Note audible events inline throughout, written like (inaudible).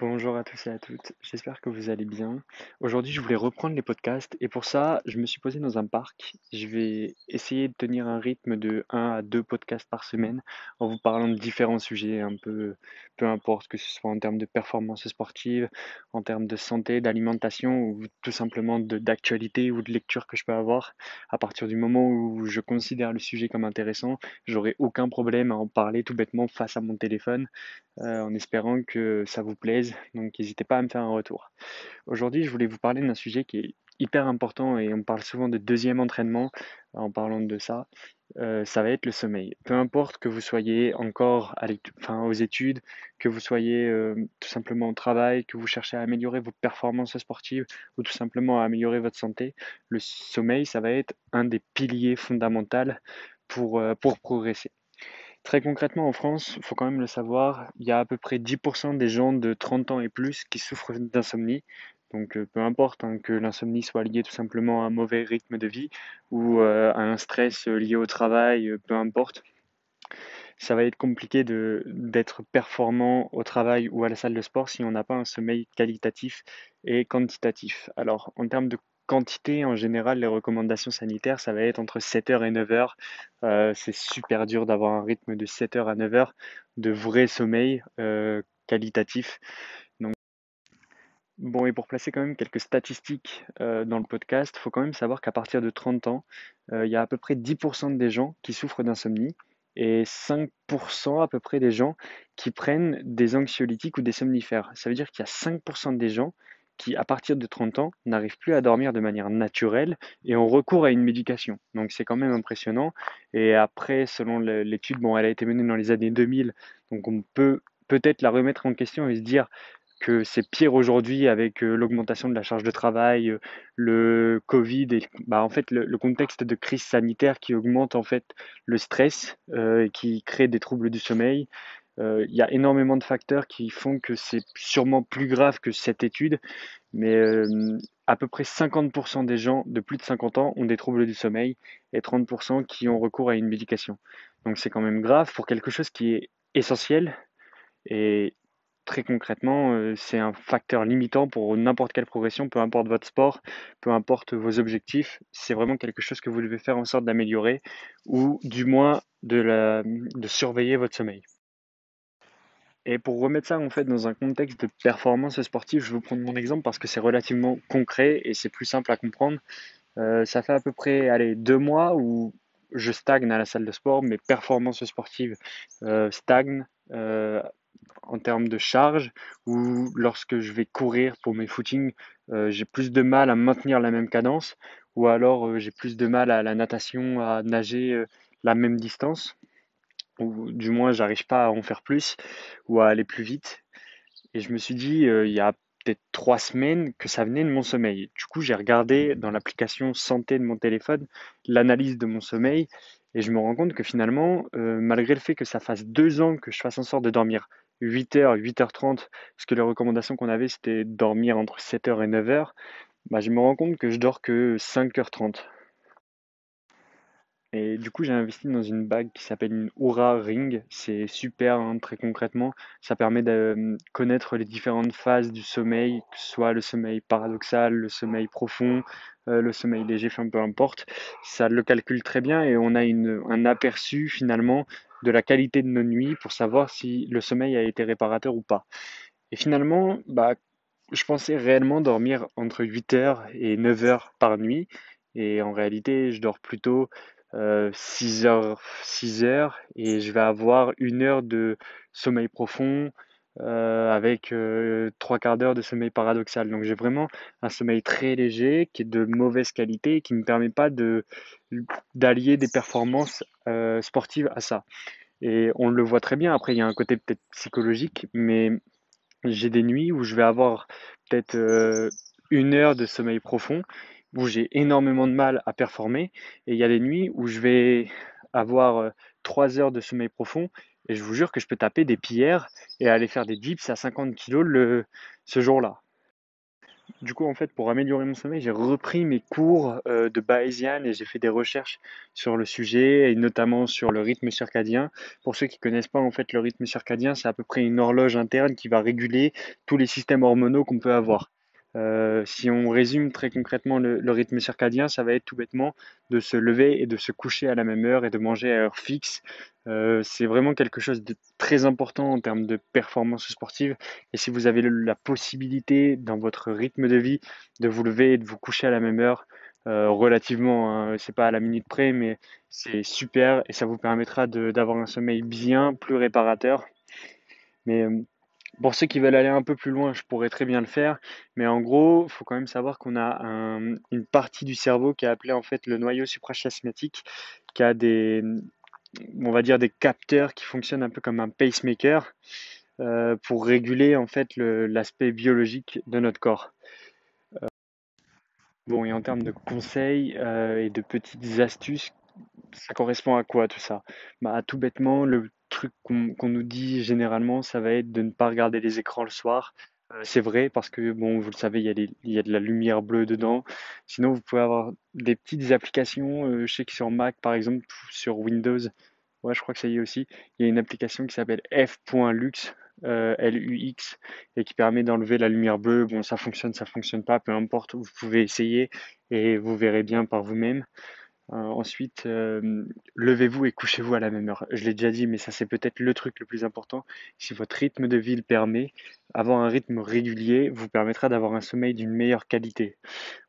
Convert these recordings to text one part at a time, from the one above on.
Bonjour à tous et à toutes, j'espère que vous allez bien. Aujourd'hui, je voulais reprendre les podcasts et pour ça, je me suis posé dans un parc. Je vais essayer de tenir un rythme de un à 2 podcasts par semaine en vous parlant de différents sujets, un peu, peu importe que ce soit en termes de performance sportive, en termes de santé, d'alimentation ou tout simplement d'actualité ou de lecture que je peux avoir. À partir du moment où je considère le sujet comme intéressant, j'aurai aucun problème à en parler tout bêtement face à mon téléphone, euh, en espérant que ça vous plaise donc n'hésitez pas à me faire un retour. Aujourd'hui, je voulais vous parler d'un sujet qui est hyper important et on parle souvent de deuxième entraînement en parlant de ça. Euh, ça va être le sommeil. Peu importe que vous soyez encore aux études, que vous soyez euh, tout simplement au travail, que vous cherchez à améliorer vos performances sportives ou tout simplement à améliorer votre santé, le sommeil, ça va être un des piliers fondamentaux euh, pour progresser. Très concrètement, en France, il faut quand même le savoir, il y a à peu près 10% des gens de 30 ans et plus qui souffrent d'insomnie. Donc euh, peu importe hein, que l'insomnie soit liée tout simplement à un mauvais rythme de vie ou euh, à un stress euh, lié au travail, peu importe. Ça va être compliqué d'être performant au travail ou à la salle de sport si on n'a pas un sommeil qualitatif et quantitatif. Alors en termes de quantité, en général, les recommandations sanitaires, ça va être entre 7h et 9h. Euh, c'est super dur d'avoir un rythme de 7h à 9h de vrai sommeil euh, qualitatif. Bon, et pour placer quand même quelques statistiques euh, dans le podcast, il faut quand même savoir qu'à partir de 30 ans, il y a à peu près 10% des gens qui souffrent d'insomnie et 5% à peu près des gens qui prennent des anxiolytiques ou des somnifères. Ça veut dire qu'il y a 5% des gens qui, à partir de 30 ans, n'arrivent plus à dormir de manière naturelle et ont recours à une médication. Donc c'est quand même impressionnant. Et après, selon l'étude, bon, elle a été menée dans les années 2000, donc on peut peut-être la remettre en question et se dire que c'est pire aujourd'hui avec euh, l'augmentation de la charge de travail, euh, le Covid et bah, en fait le, contexte de crise sanitaire qui augmente en fait le stress euh, et qui crée des troubles du sommeil, il y a énormément de facteurs qui font que c'est sûrement plus grave que cette étude, mais euh, à peu près 50% des gens de plus de 50 ans ont des troubles du sommeil et 30% qui ont recours à une médication. Donc c'est quand même grave pour quelque chose qui est essentiel et très concrètement, euh, c'est un facteur limitant pour n'importe quelle progression, peu importe votre sport, peu importe vos objectifs. C'est vraiment quelque chose que vous devez faire en sorte d'améliorer ou du moins de surveiller votre sommeil. Et pour remettre ça en fait dans un contexte de performance sportive, je vais prendre mon exemple parce que c'est relativement concret et c'est plus simple à comprendre. Euh, ça fait à peu près allez, deux mois où je stagne à la salle de sport, mes performances sportives euh, stagnent euh, en termes de charge, ou lorsque je vais courir pour mes footings, j'ai plus de mal à maintenir la même cadence, ou alors j'ai plus de mal à la natation, à nager la même distance ou du moins j'arrive pas à en faire plus ou à aller plus vite. Et je me suis dit, euh, il y a peut-être trois semaines que ça venait de mon sommeil. Du coup, j'ai regardé dans l'application santé de mon téléphone l'analyse de mon sommeil et je me rends compte que finalement, euh, malgré le fait que ça fasse deux ans que je fasse en sorte de dormir 8h, 8h30, parce que les recommandations qu'on avait c'était dormir entre 7h et 9h, bah, je me rends compte que je dors que 5h30. Et du coup, j'ai investi dans une bague qui s'appelle une Oura Ring. C'est super, hein, très concrètement. Ça permet de hum, connaître les différentes phases du sommeil, que ce soit le sommeil paradoxal, le sommeil profond, euh, le sommeil léger, enfin peu importe. Ça le calcule très bien et on a une, un aperçu finalement de la qualité de nos nuits pour savoir si le sommeil a été réparateur ou pas. Et finalement, bah, je pensais réellement dormir entre 8 heures et 9 heures par nuit. Et en réalité, je dors plutôt 6 euh, heures, 6 heures et je vais avoir une heure de sommeil profond euh, avec euh, trois quarts d'heure de sommeil paradoxal. Donc j'ai vraiment un sommeil très léger qui est de mauvaise qualité et qui ne me permet pas d'allier des performances sportives à ça. Et on le voit très bien. Après, il y a un côté peut-être psychologique, mais j'ai des nuits où je vais avoir peut-être une heure de sommeil profond où j'ai énormément de mal à performer. Et il y a des nuits où je vais avoir 3 euh, heures de sommeil profond et je vous jure que je peux taper des pierres et aller faire des dips à 50 kg le, ce jour-là. du coup, en fait, pour améliorer mon sommeil, j'ai repris mes cours euh, de Bayesian et j'ai fait des recherches sur le sujet et notamment sur le rythme circadien. Pour ceux qui connaissent pas, en fait, le rythme circadien, c'est à peu près une horloge interne qui va réguler tous les systèmes hormonaux qu'on peut avoir. Euh, si on résume très concrètement le, rythme circadien, ça va être tout bêtement de se lever et de se coucher à la même heure et de manger à heure fixe. Euh, c'est vraiment quelque chose de très important en termes de performance sportive. Et si vous avez la possibilité dans votre rythme de vie de vous lever et de vous coucher à la même heure, euh, relativement, hein, c'est pas à la minute près, mais c'est super et ça vous permettra d'avoir un sommeil bien plus réparateur. Mais pour ceux qui veulent aller un peu plus loin, je pourrais très bien le faire, mais en gros, il faut quand même savoir qu'on a une partie du cerveau qui est appelée en fait le noyau suprachiasmatique, qui a des, on va dire des capteurs qui fonctionnent un peu comme un pacemaker euh, pour réguler en fait l'aspect biologique de notre corps. Euh, bon, et en termes de conseils euh, et de petites astuces, ça correspond à quoi tout ça? Bah, Tout bêtement, le qu'on nous dit généralement, ça va être de ne pas regarder les écrans le soir. Euh, c'est vrai parce que, bon, vous le savez, il y a, il y a de la lumière bleue dedans. Sinon, vous pouvez avoir des petites applications. Euh, je sais que sur Mac, par exemple, sur Windows, ouais, je crois que ça y est aussi, il y a une application qui s'appelle f.lux, euh, L-U-X, et qui permet d'enlever la lumière bleue. Bon, ça fonctionne, ça fonctionne pas, peu importe, vous pouvez essayer et vous verrez bien par vous-même. Euh, ensuite, euh, levez-vous et couchez-vous à la même heure. Je l'ai déjà dit, mais ça c'est peut-être le truc le plus important. Si votre rythme de vie le permet, avoir un rythme régulier vous permettra d'avoir un sommeil d'une meilleure qualité.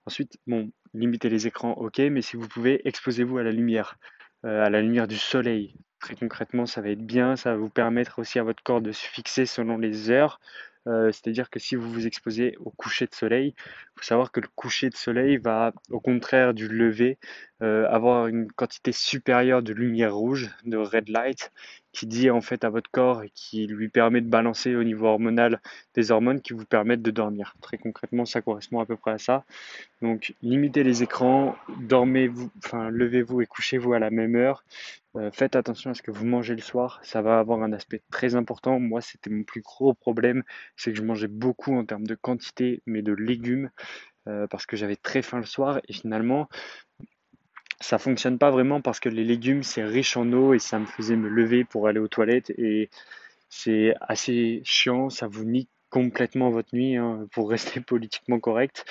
Ensuite, bon, limitez les écrans, ok, mais si vous pouvez, exposez-vous à la lumière, euh, à la lumière du soleil. Très concrètement, ça va être bien, ça va vous permettre aussi à votre corps de se fixer selon les heures. Euh, c'est-à-dire que si vous vous exposez au coucher de soleil, il faut savoir que le coucher de soleil va, au contraire du lever, euh, avoir une quantité supérieure de lumière rouge, de red light, qui dit en fait à votre corps et qui lui permet de balancer au niveau hormonal des hormones qui vous permettent de dormir. Très concrètement, ça correspond à peu près à ça. Donc, limitez les écrans, dormez-vous, enfin, levez-vous et couchez-vous à la même heure. Euh, faites attention à ce que vous mangez le soir, ça va avoir un aspect très important. Moi, c'était mon plus gros problème, c'est que je mangeais beaucoup en termes de quantité, mais de légumes, euh, parce que j'avais très faim le soir. Et finalement, ça fonctionne pas vraiment parce que les légumes c'est riche en eau et ça me faisait me lever pour aller aux toilettes et c'est assez chiant, ça vous nique complètement votre nuit hein, pour rester (laughs) politiquement correct.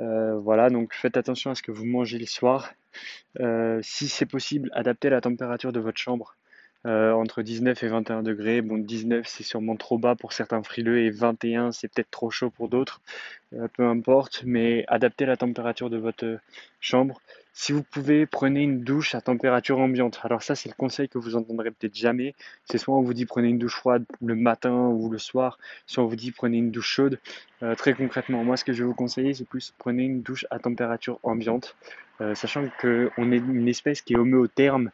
Euh, voilà, donc faites attention à ce que vous mangez le soir. Euh, si c'est possible, adaptez la température de votre chambre. Euh, entre 19 et 21 degrés. Bon, 19 c'est sûrement trop bas pour certains frileux et 21 c'est peut-être trop chaud pour d'autres. peu importe, mais adaptez la température de votre chambre. Si vous pouvez, prenez une douche à température ambiante. Alors ça, c'est le conseil que vous entendrez peut-être jamais. C'est soit on vous dit prenez une douche froide le matin ou le soir, soit on vous dit prenez une douche chaude. Euh, très concrètement, moi, ce que je vais vous conseiller, c'est plus prenez une douche à température ambiante, euh, sachant qu'on est une espèce qui est homéotherme,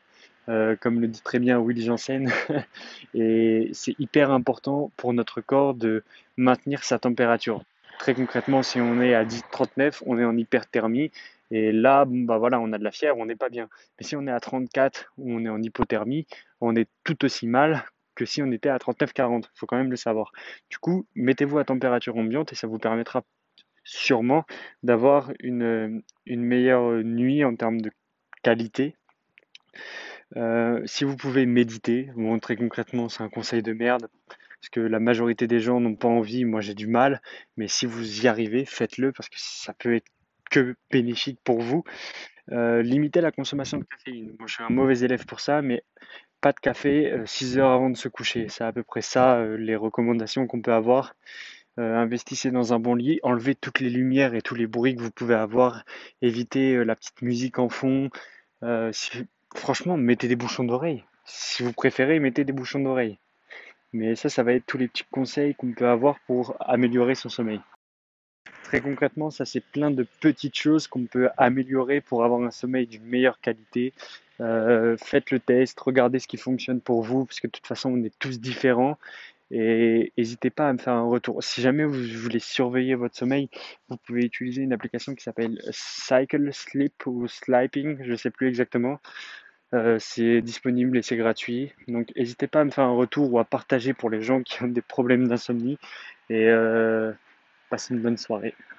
euh, comme le dit très bien Will Janssen. (laughs) et c'est hyper important pour notre corps de maintenir sa température. Très concrètement, si on est à 10-39, on est en hyperthermie et là, bah voilà, on a de la fièvre, on n'est pas bien. Mais si on est à 34 ou on est en hypothermie, on est tout aussi mal que si on était à 39-40. Il faut quand même le savoir. Du coup, mettez-vous à température ambiante et ça vous permettra sûrement d'avoir une meilleure nuit en termes de qualité. Euh, si vous pouvez méditer, bon, très concrètement, c'est un conseil de merde, parce que la majorité des gens n'ont pas envie, moi j'ai du mal, mais si vous y arrivez, faites-le, parce que ça peut être que bénéfique pour vous. Euh, limitez la consommation de caféine. Je suis un mauvais élève pour ça, mais pas de café 6 euh, heures avant de se coucher. C'est à peu près ça euh, les recommandations qu'on peut avoir. investissez dans un bon lit, enlevez toutes les lumières et tous les bruits que vous pouvez avoir, évitez la petite musique en fond. Franchement, mettez des bouchons d'oreille. Si vous préférez, mettez des bouchons d'oreille. Mais ça, ça va être tous les petits conseils qu'on peut avoir pour améliorer son sommeil. Très concrètement, ça c'est plein de petites choses qu'on peut améliorer pour avoir un sommeil d'une meilleure qualité. Euh, faites le test, regardez ce qui fonctionne pour vous, parce que de toute façon on est tous différents. Et n'hésitez pas à me faire un retour. Si jamais vous voulez surveiller votre sommeil, vous pouvez utiliser une application qui s'appelle Cycle Sleep ou Sleeping, je ne sais plus exactement. Euh, c'est disponible et c'est gratuit. Donc n'hésitez pas à me faire un retour ou à partager pour les gens qui ont des problèmes d'insomnie. Et euh, Passez une bonne soirée.